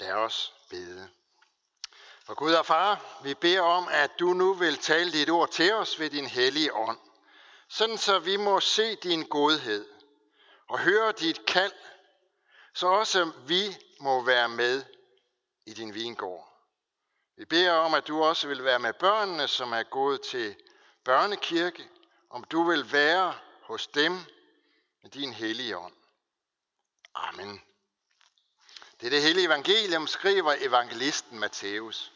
Lad os bede. For Gud og Far, vi beder om, at du nu vil tale dit ord til os ved din hellige ånd, sådan så vi må se din godhed og høre dit kald, så også vi må være med i din vingård. Vi beder om, at du også vil være med børnene, som er gået til børnekirke, om du vil være hos dem med din hellige ånd. Amen. Det er det hele evangelium, skriver evangelisten Matthæus.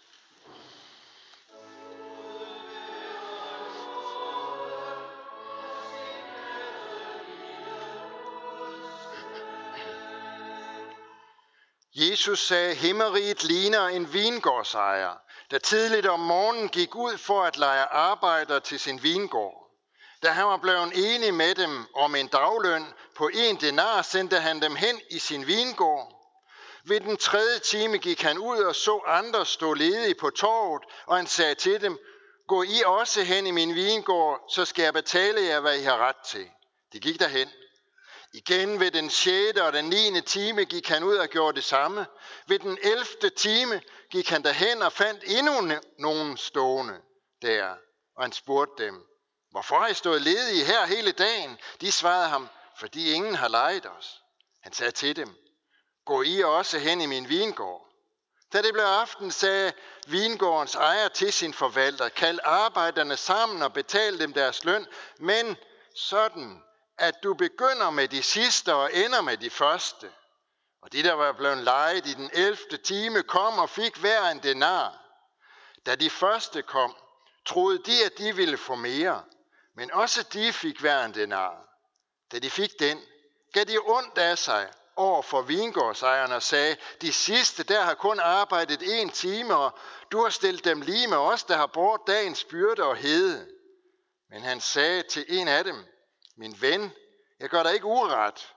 Jesus sagde, himmeriget ligner en vingårdsejer, der tidligt om morgenen gik ud for at lege arbejder til sin vingård. Da han var blevet enig med dem om en dagløn på en denar, sendte han dem hen i sin vingård. Ved den tredje time gik han ud og så andre stå ledige på torvet, og han sagde til dem, gå I også hen i min vingård, så skal jeg betale jer, hvad I har ret til. De gik derhen. Igen ved den 6. og den 9. time gik han ud og gjorde det samme. Ved den 11. time gik han derhen og fandt endnu nogen stående der. Og han spurgte dem, hvorfor har I stået ledige her hele dagen? De svarede ham, fordi ingen har lejet os. Han sagde til dem, gå I også hen i min vingård. Da det blev aften, sagde vingårdens ejer til sin forvalter, kald arbejderne sammen og betal dem deres løn, men sådan, at du begynder med de sidste og ender med de første. Og de, der var blevet lejet i den 11. time, kom og fik hver en denar. Da de første kom, troede de, at de ville få mere, men også de fik hver en denar. Da de fik den, gav de ondt af sig over for vingårdsejerne og sagde, de sidste der har kun arbejdet en time, og du har stillet dem lige med os, der har brugt dagens byrde og hede. Men han sagde til en af dem, min ven, jeg gør dig ikke uret.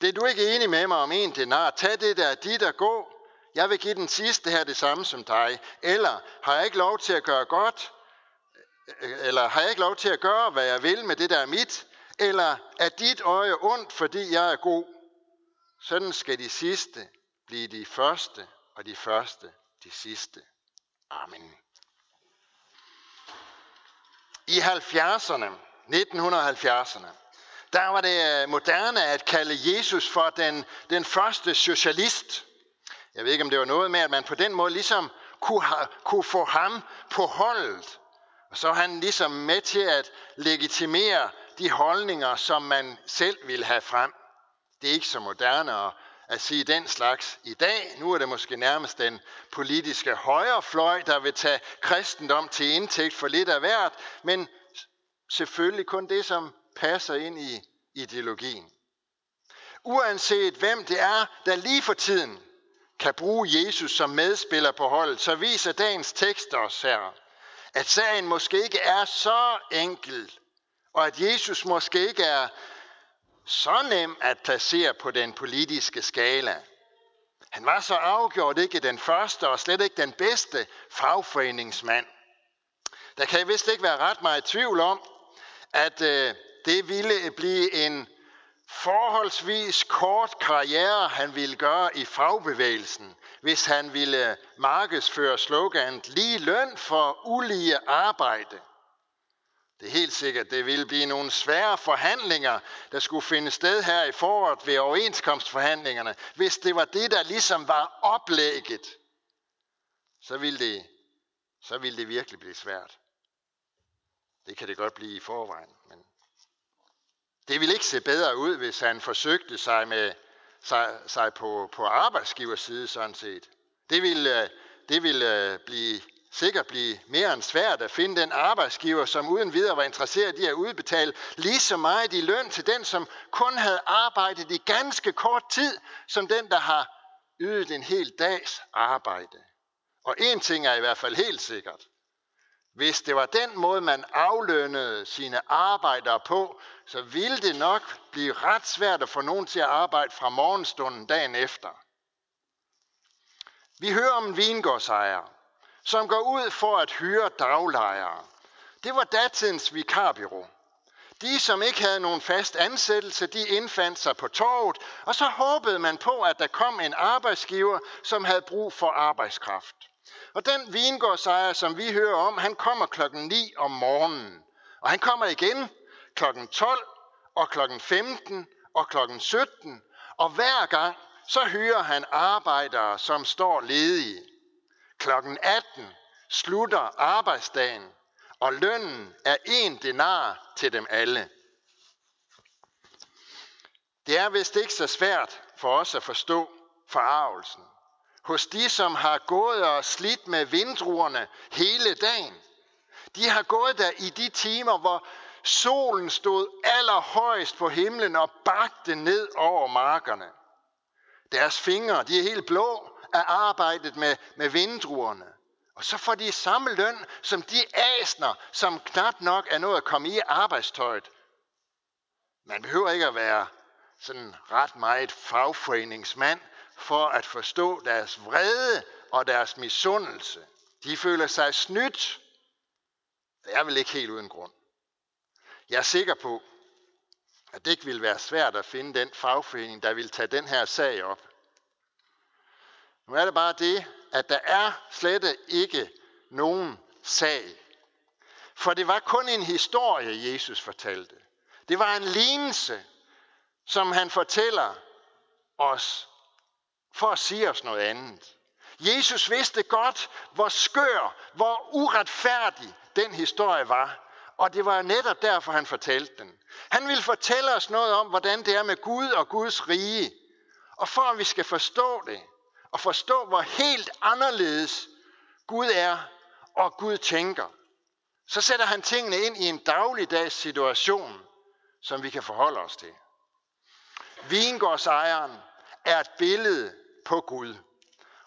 Det er du ikke enig med mig om en denar. Tag det der dit og gå. Jeg vil give den sidste her det samme som dig. Eller har jeg ikke lov til at gøre godt? Eller har jeg ikke lov til at gøre, hvad jeg vil med det, der er mit? Eller er dit øje ondt, fordi jeg er god? Sådan skal de sidste blive de første, og de første de sidste. Amen. I 70'erne, 1970'erne, der var det øh, moderne at kalde Jesus for den, den første socialist. Jeg ved ikke, om det var noget med, at man på den måde ligesom kunne, ha, kunne få ham på holdet. Og så er han ligesom med til at legitimere de holdninger, som man selv vil have frem. Det er ikke så moderne at, at sige den slags i dag. Nu er det måske nærmest den politiske højrefløj, der vil tage kristendom til indtægt for lidt af hvert, men selvfølgelig kun det, som passer ind i ideologien. Uanset hvem det er, der lige for tiden kan bruge Jesus som medspiller på holdet, så viser dagens tekst os her, at sagen måske ikke er så enkel, og at Jesus måske ikke er så nem at placere på den politiske skala. Han var så afgjort ikke den første og slet ikke den bedste fagforeningsmand. Der kan vist ikke være ret meget tvivl om, at øh, det ville blive en forholdsvis kort karriere, han ville gøre i fagbevægelsen, hvis han ville markedsføre sloganet lige løn for ulige arbejde. Det er helt sikkert, det ville blive nogle svære forhandlinger, der skulle finde sted her i foråret ved overenskomstforhandlingerne. Hvis det var det, der ligesom var oplægget, så ville det, så ville det virkelig blive svært. Det kan det godt blive i forvejen, men det ville ikke se bedre ud, hvis han forsøgte sig, med, sig, sig på, på arbejdsgivers side sådan set. Det ville, øh, det ville øh, blive, sikkert blive mere end svært at finde den arbejdsgiver, som uden videre var interesseret i at udbetale lige så meget i løn til den, som kun havde arbejdet i ganske kort tid, som den, der har ydet en hel dags arbejde. Og en ting er i hvert fald helt sikkert. Hvis det var den måde, man aflønnede sine arbejdere på, så ville det nok blive ret svært at få nogen til at arbejde fra morgenstunden dagen efter. Vi hører om en vingårdsejer, som går ud for at hyre daglejere. Det var datidens vikarbyrå. De, som ikke havde nogen fast ansættelse, de indfandt sig på torvet, og så håbede man på, at der kom en arbejdsgiver, som havde brug for arbejdskraft. Og den vingårdsejer, som vi hører om, han kommer klokken 9 om morgenen. Og han kommer igen klokken 12 og klokken 15 og klokken 17. Og hver gang, så hører han arbejdere, som står ledige. Klokken 18 slutter arbejdsdagen, og lønnen er en denar til dem alle. Det er vist ikke så svært for os at forstå forarvelsen hos de, som har gået og slidt med vindruerne hele dagen. De har gået der i de timer, hvor solen stod allerhøjst på himlen og bagte ned over markerne. Deres fingre, de er helt blå af arbejdet med, med vindruerne. Og så får de samme løn som de asner, som knap nok er nået at komme i arbejdstøjet. Man behøver ikke at være sådan ret meget fagforeningsmand for at forstå deres vrede og deres misundelse. De føler sig snydt. Det er vel ikke helt uden grund. Jeg er sikker på, at det ikke vil være svært at finde den fagforening, der vil tage den her sag op. Nu er det bare det, at der er slet ikke nogen sag. For det var kun en historie, Jesus fortalte. Det var en lignelse, som han fortæller os for at sige os noget andet. Jesus vidste godt, hvor skør, hvor uretfærdig den historie var. Og det var netop derfor, han fortalte den. Han ville fortælle os noget om, hvordan det er med Gud og Guds rige. Og for at vi skal forstå det, og forstå, hvor helt anderledes Gud er, og Gud tænker, så sætter han tingene ind i en dagligdags situation, som vi kan forholde os til. Vingårdsejeren er et billede på Gud.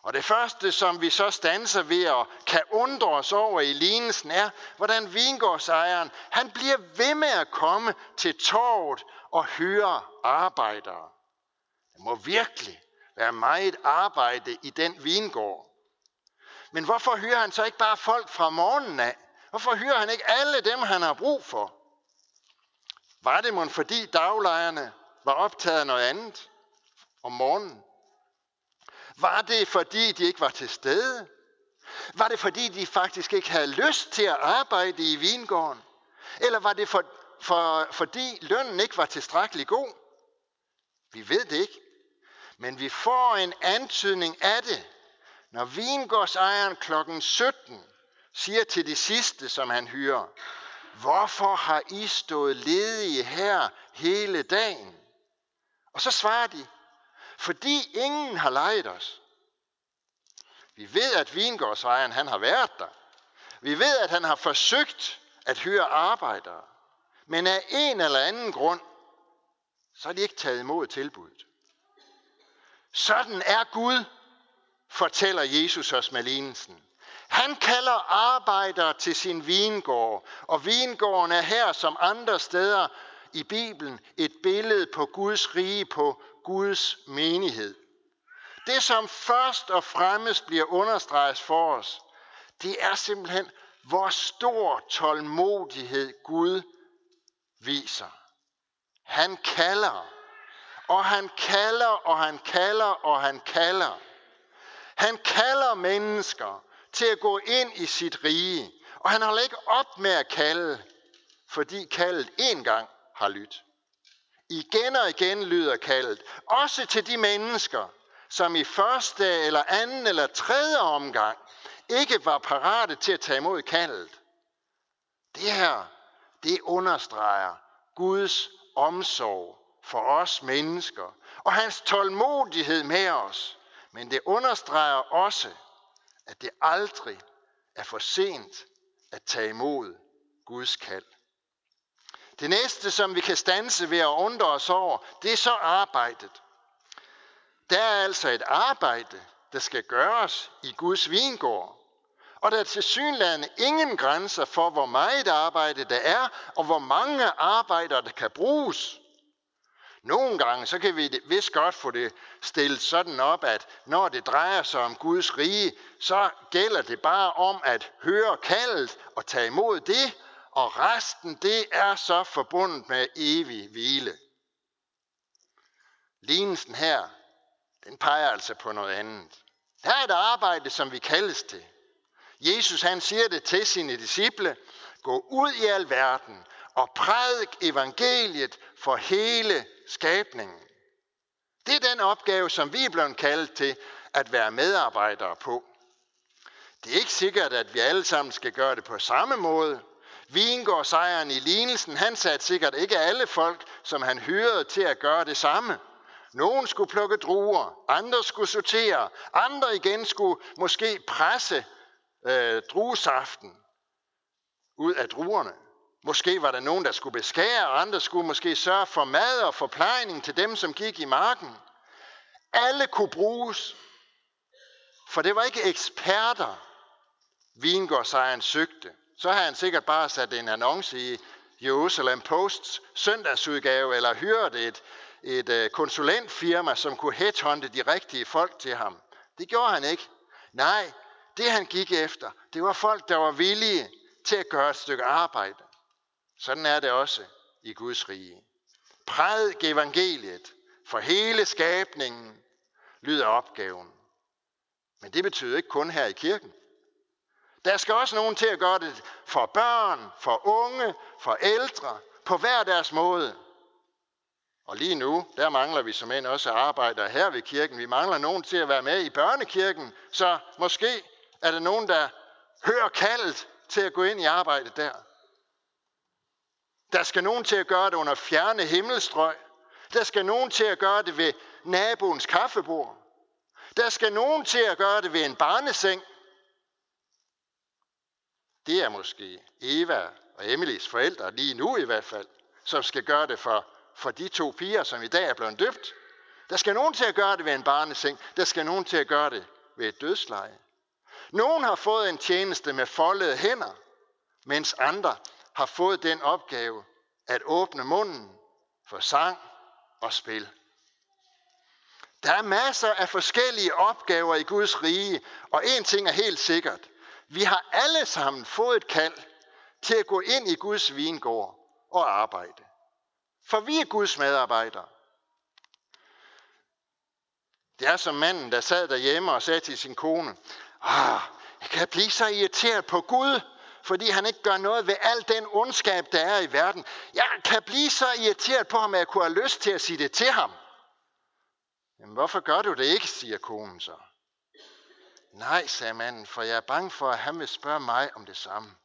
Og det første, som vi så stanser ved og kan undre os over i lignelsen, er, hvordan vingårdsejeren, han bliver ved med at komme til torvet og høre arbejdere. Det må virkelig være meget arbejde i den vingård. Men hvorfor hører han så ikke bare folk fra morgenen af? Hvorfor hører han ikke alle dem, han har brug for? Var det måske fordi daglejerne var optaget af noget andet om morgenen? Var det fordi, de ikke var til stede? Var det fordi, de faktisk ikke havde lyst til at arbejde i vingården? Eller var det for, for, fordi lønnen ikke var tilstrækkelig god? Vi ved det ikke. Men vi får en antydning af det, når vingårdsejeren klokken 17 siger til de sidste, som han hyrer, hvorfor har I stået ledige her hele dagen? Og så svarer de, fordi ingen har lejet os. Vi ved, at vingårdsejeren han har været der. Vi ved, at han har forsøgt at hyre arbejdere. Men af en eller anden grund, så har de ikke taget imod tilbuddet. Sådan er Gud, fortæller Jesus os med lignelsen. Han kalder arbejdere til sin vingård, og vingården er her som andre steder i Bibelen et billede på Guds rige, på Guds menighed. Det, som først og fremmest bliver understreget for os, det er simpelthen, hvor stor tålmodighed Gud viser. Han kalder, og han kalder, og han kalder, og han kalder. Han kalder mennesker til at gå ind i sit rige, og han holder ikke op med at kalde, fordi kaldet en gang har lyttet. Igen og igen lyder kaldet, også til de mennesker, som i første eller anden eller tredje omgang ikke var parate til at tage imod kaldet. Det her, det understreger Guds omsorg for os mennesker og hans tålmodighed med os. Men det understreger også, at det aldrig er for sent at tage imod Guds kald. Det næste, som vi kan stanse ved at undre os over, det er så arbejdet. Der er altså et arbejde, der skal gøres i Guds vingård. Og der er til synligheden ingen grænser for, hvor meget arbejde der er, og hvor mange arbejdere, der kan bruges. Nogle gange, så kan vi vist godt få det stillet sådan op, at når det drejer sig om Guds rige, så gælder det bare om at høre kaldet og tage imod det, og resten det er så forbundet med evig hvile. Lignelsen her, den peger altså på noget andet. Der er et arbejde, som vi kaldes til. Jesus han siger det til sine disciple, gå ud i al verden og prædik evangeliet for hele skabningen. Det er den opgave, som vi er blevet kaldt til at være medarbejdere på. Det er ikke sikkert, at vi alle sammen skal gøre det på samme måde. Vingård sejren i lignelsen, han satte sikkert ikke alle folk, som han hyrede til at gøre det samme. Nogen skulle plukke druer, andre skulle sortere, andre igen skulle måske presse øh, druesaften ud af druerne. Måske var der nogen, der skulle beskære, og andre skulle måske sørge for mad og forplejning til dem, som gik i marken. Alle kunne bruges, for det var ikke eksperter, vingårdsejeren søgte. Så har han sikkert bare sat en annonce i Jerusalem Posts søndagsudgave, eller hyret et, et øh, konsulentfirma, som kunne headhunte de rigtige folk til ham. Det gjorde han ikke. Nej, det han gik efter, det var folk, der var villige til at gøre et stykke arbejde. Sådan er det også i Guds rige. Prædik evangeliet for hele skabningen, lyder opgaven. Men det betyder ikke kun her i kirken. Der skal også nogen til at gøre det for børn, for unge, for ældre, på hver deres måde. Og lige nu, der mangler vi som end også arbejdere her ved kirken. Vi mangler nogen til at være med i børnekirken, så måske er der nogen, der hører kaldet til at gå ind i arbejdet der. Der skal nogen til at gøre det under fjerne himmelstrøg. Der skal nogen til at gøre det ved naboens kaffebord. Der skal nogen til at gøre det ved en barneseng. Det er måske Eva og Emilys forældre, lige nu i hvert fald, som skal gøre det for, for de to piger, som i dag er blevet døbt. Der skal nogen til at gøre det ved en barneseng. Der skal nogen til at gøre det ved et dødsleje. Nogen har fået en tjeneste med foldede hænder, mens andre har fået den opgave at åbne munden for sang og spil. Der er masser af forskellige opgaver i Guds rige, og en ting er helt sikkert. Vi har alle sammen fået et kald til at gå ind i Guds vingård og arbejde. For vi er Guds medarbejdere. Det er som manden, der sad derhjemme og sagde til sin kone, ah, jeg kan blive så irriteret på Gud, fordi han ikke gør noget ved al den ondskab, der er i verden. Jeg kan blive så irriteret på ham, at jeg kunne have lyst til at sige det til ham. Jamen, hvorfor gør du det ikke, siger konen så. Nej, sagde manden, for jeg er bange for, at han vil spørge mig om det samme.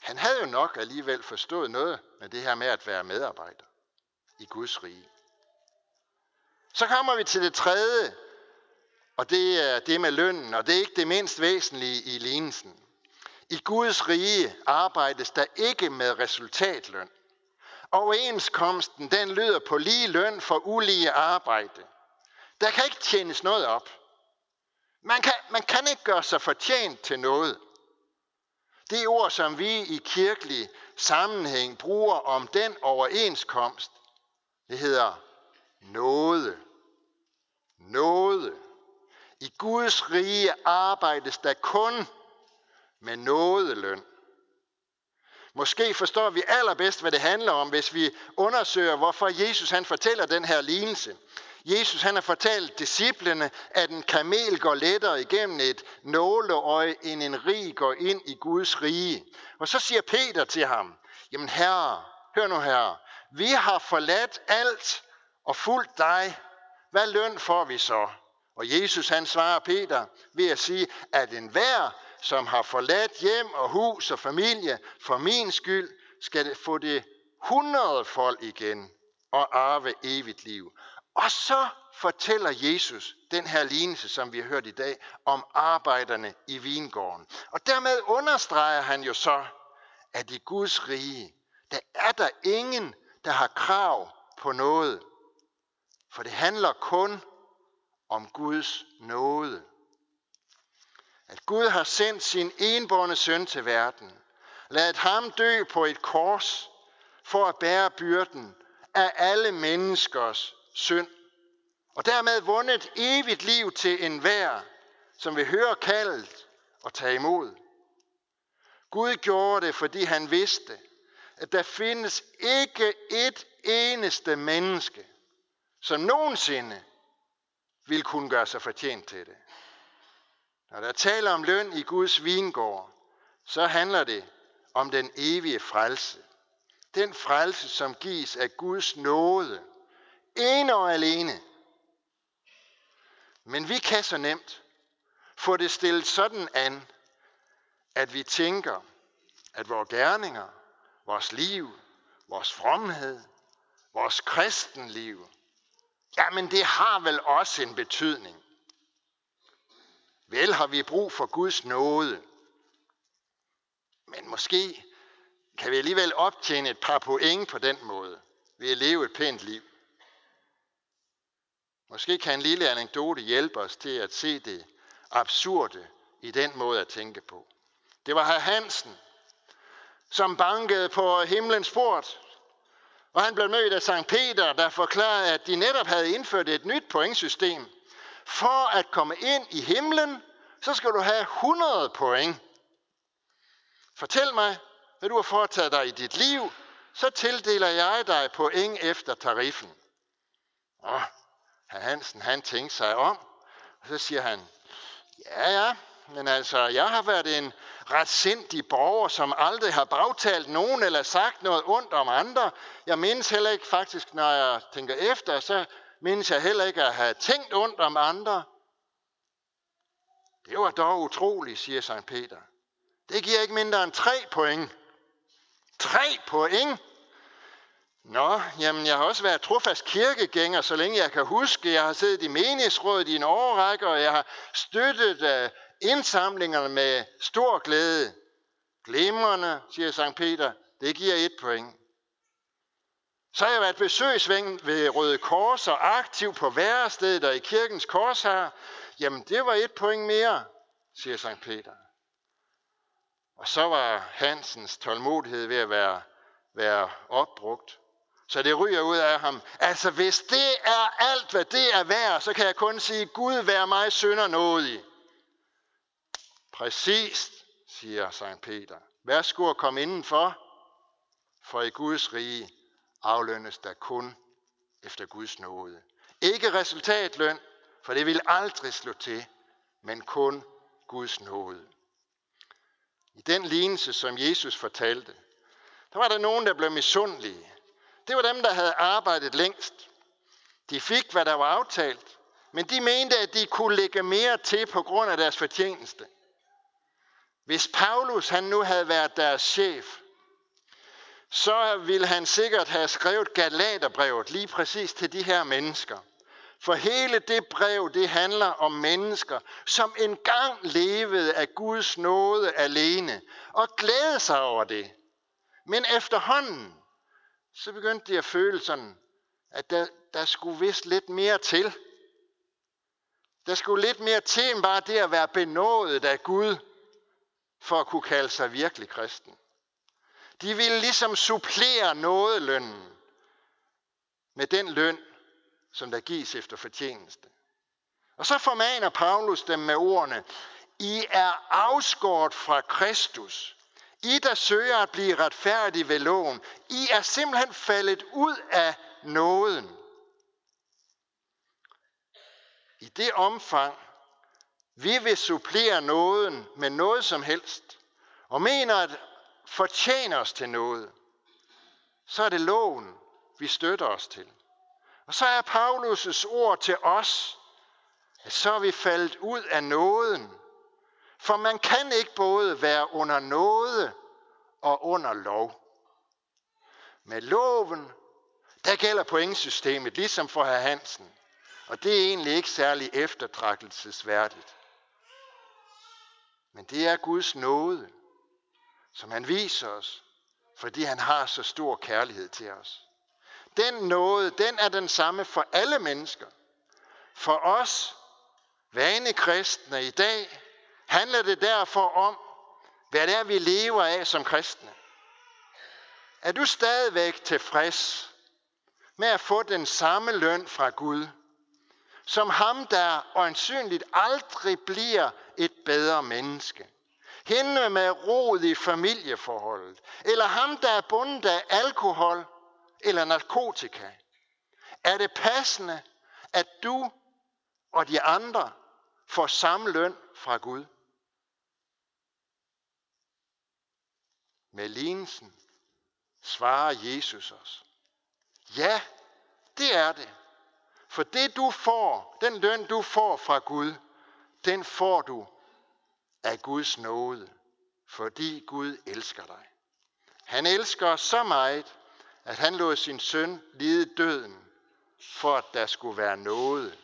Han havde jo nok alligevel forstået noget med det her med at være medarbejder i Guds rige. Så kommer vi til det tredje, og det er det med lønnen, og det er ikke det mindst væsentlige i lignelsen. I Guds rige arbejdes der ikke med resultatløn. Overenskomsten den lyder på lige løn for ulige arbejde. Der kan ikke tjenes noget op. Man kan, man kan ikke gøre sig fortjent til noget. Det ord, som vi i kirkelig sammenhæng bruger om den overenskomst, det hedder nåde. Nåde. I Guds rige arbejdes der kun med nådeløn. Måske forstår vi allerbedst, hvad det handler om, hvis vi undersøger, hvorfor Jesus han fortæller den her lignelse. Jesus han har fortalt disciplene, at en kamel går lettere igennem et nåleøje, end en rig går ind i Guds rige. Og så siger Peter til ham, jamen herre, hør nu herre, vi har forladt alt og fulgt dig. Hvad løn får vi så? Og Jesus han svarer Peter ved at sige, at enhver, som har forladt hjem og hus og familie for min skyld, skal få det hundredfold igen og arve evigt liv. Og så fortæller Jesus den her lignelse, som vi har hørt i dag, om arbejderne i vingården. Og dermed understreger han jo så, at i Guds rige, der er der ingen, der har krav på noget. For det handler kun om Guds nåde. At Gud har sendt sin enborne søn til verden. Lad ham dø på et kors for at bære byrden af alle menneskers synd. Og dermed vundet evigt liv til enhver, som vil høre kaldet og tage imod. Gud gjorde det, fordi han vidste, at der findes ikke et eneste menneske, som nogensinde vil kunne gøre sig fortjent til det. Når der taler om løn i Guds vingård, så handler det om den evige frelse. Den frelse, som gives af Guds nåde. En og alene. Men vi kan så nemt få det stillet sådan an, at vi tænker, at vores gerninger, vores liv, vores fromhed, vores kristenliv, jamen det har vel også en betydning. Vel har vi brug for Guds nåde. Men måske kan vi alligevel optjene et par point på den måde ved at leve et pænt liv. Måske kan en lille anekdote hjælpe os til at se det absurde i den måde at tænke på. Det var herr Hansen, som bankede på himlens port, og han blev mødt af Sankt Peter, der forklarede, at de netop havde indført et nyt pointsystem. For at komme ind i himlen, så skal du have 100 point. Fortæl mig, hvad du har foretaget dig i dit liv, så tildeler jeg dig point efter tariffen. Og herr Hansen, han tænkte sig om, og så siger han, ja, ja, men altså, jeg har været en ret sindig borger, som aldrig har bagtalt nogen eller sagt noget ondt om andre. Jeg mindes heller ikke faktisk, når jeg tænker efter, så mindes jeg heller ikke at have tænkt ondt om andre. Det var dog utroligt, siger Sankt Peter. Det giver ikke mindre end tre point. Tre point? Nå, jamen jeg har også været trofast kirkegænger, så længe jeg kan huske. Jeg har siddet i menighedsrådet i en årrække, og jeg har støttet øh, indsamlingerne med stor glæde. Glimrende, siger Sankt Peter, det giver et point. Så har jeg været besøgsven ved Røde Kors og aktiv på værestedet og i kirkens kors her. Jamen, det var et point mere, siger Sankt Peter. Og så var Hansens tålmodighed ved at være, være opbrugt. Så det ryger ud af ham. Altså, hvis det er alt, hvad det er værd, så kan jeg kun sige, Gud vær mig sønder nådig. Præcist, siger Sankt Peter. Værsgo at komme indenfor, for i Guds rige aflønnes der kun efter Guds nåde. Ikke resultatløn, for det vil aldrig slå til, men kun Guds nåde. I den lignelse, som Jesus fortalte, der var der nogen, der blev misundelige. Det var dem, der havde arbejdet længst. De fik, hvad der var aftalt, men de mente, at de kunne lægge mere til på grund af deres fortjeneste. Hvis Paulus han nu havde været deres chef, så ville han sikkert have skrevet Galaterbrevet lige præcis til de her mennesker. For hele det brev, det handler om mennesker, som engang levede af Guds nåde alene, og glædede sig over det. Men efterhånden, så begyndte de at føle sådan, at der, der skulle vist lidt mere til. Der skulle lidt mere til end bare det at være benådet af Gud, for at kunne kalde sig virkelig kristen. De ville ligesom supplere nådelønnen med den løn, som der gives efter fortjeneste. Og så formaner Paulus dem med ordene, I er afskåret fra Kristus. I, der søger at blive retfærdige ved loven. I er simpelthen faldet ud af nåden. I det omfang, vi vil supplere nåden med noget som helst, og mener at fortjener os til noget, så er det loven, vi støtter os til. Og så er Paulus' ord til os, at så er vi faldet ud af nåden. For man kan ikke både være under nåde og under lov. Med loven, der gælder pointsystemet, ligesom for herr Hansen. Og det er egentlig ikke særlig eftertragtelsesværdigt. Men det er Guds nåde, som han viser os, fordi han har så stor kærlighed til os. Den nåde, den er den samme for alle mennesker. For os, vane kristne i dag, handler det derfor om, hvad det er, vi lever af som kristne. Er du stadigvæk tilfreds med at få den samme løn fra Gud, som ham, der øjensynligt aldrig bliver et bedre menneske. Hende med rod i familieforholdet. Eller ham, der er bundet af alkohol eller narkotika. Er det passende, at du og de andre får samme løn fra Gud? Med lignelsen svarer Jesus os. Ja, det er det. For det du får, den løn du får fra Gud, den får du af Guds nåde, fordi Gud elsker dig. Han elsker os så meget, at han lod sin søn lide døden, for at der skulle være noget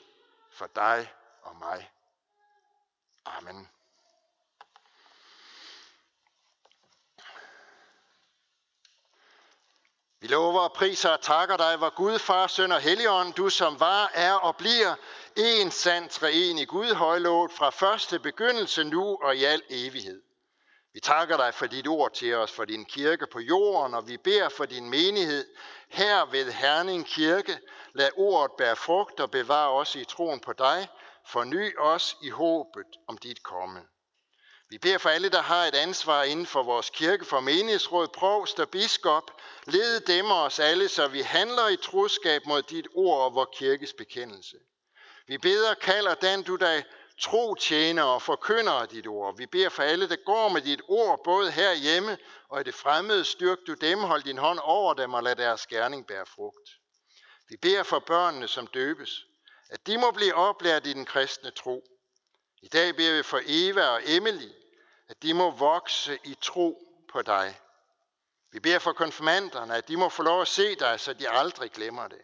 for dig og mig. Amen. Vi lover og priser og takker dig, hvor Gud, Far, Søn og Helligånd, du som var, er og bliver en sand træen i Gud højlået fra første begyndelse nu og i al evighed. Vi takker dig for dit ord til os, for din kirke på jorden, og vi beder for din menighed her ved Herning Kirke. Lad ordet bære frugt og bevare os i troen på dig. Forny os i håbet om dit komme. Vi beder for alle, der har et ansvar inden for vores kirke, for menighedsråd, provst og biskop. Led dem og os alle, så vi handler i troskab mod dit ord og vores kirkes bekendelse. Vi beder, kalder den du dig tro tjener og forkynder dit ord. Vi beder for alle, der går med dit ord, både herhjemme og i det fremmede. Styrk du dem, hold din hånd over dem og lad deres gerning bære frugt. Vi beder for børnene, som døbes, at de må blive oplært i den kristne tro. I dag beder vi for Eva og Emily, at de må vokse i tro på dig. Vi beder for konfirmanderne, at de må få lov at se dig, så de aldrig glemmer det.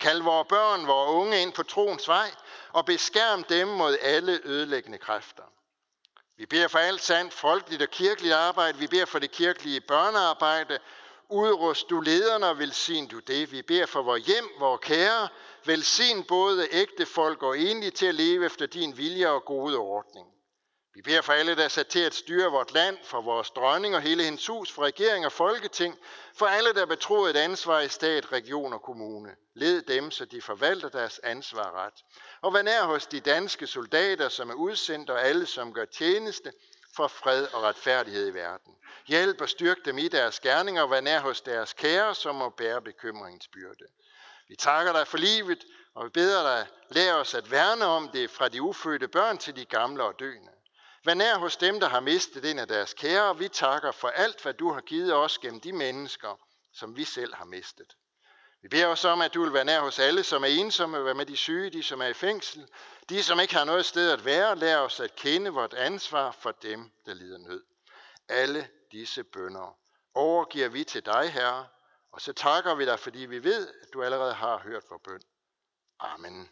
Kald vores børn, vores unge ind på troens vej, og beskærm dem mod alle ødelæggende kræfter. Vi beder for alt sandt folkeligt og kirkeligt arbejde. Vi beder for det kirkelige børnearbejde. Udrust du lederne og velsign du det. Vi beder for vores hjem, vores kære. Velsign både ægte folk og enlige til at leve efter din vilje og gode ordning. Vi beder for alle, der er sat til at styre vort land, for vores dronning og hele hendes hus, for regering og folketing, for alle, der er betroet et ansvar i stat, region og kommune. Led dem, så de forvalter deres ansvar ret. Og vær nær hos de danske soldater, som er udsendt, og alle, som gør tjeneste for fred og retfærdighed i verden. Hjælp og styrk dem i deres gerninger, og vær nær hos deres kære, som må bære bekymringens byrde. Vi takker dig for livet, og vi beder dig, lær os at værne om det fra de ufødte børn til de gamle og døende. Vær nær hos dem, der har mistet en af deres kære, og vi takker for alt, hvad du har givet os gennem de mennesker, som vi selv har mistet. Vi beder os om, at du vil være nær hos alle, som er ensomme, være med de syge, de som er i fængsel, de som ikke har noget sted at være, lær os at kende vort ansvar for dem, der lider nød. Alle disse bønder overgiver vi til dig, Herre, og så takker vi dig, fordi vi ved, at du allerede har hørt vores bøn. Amen.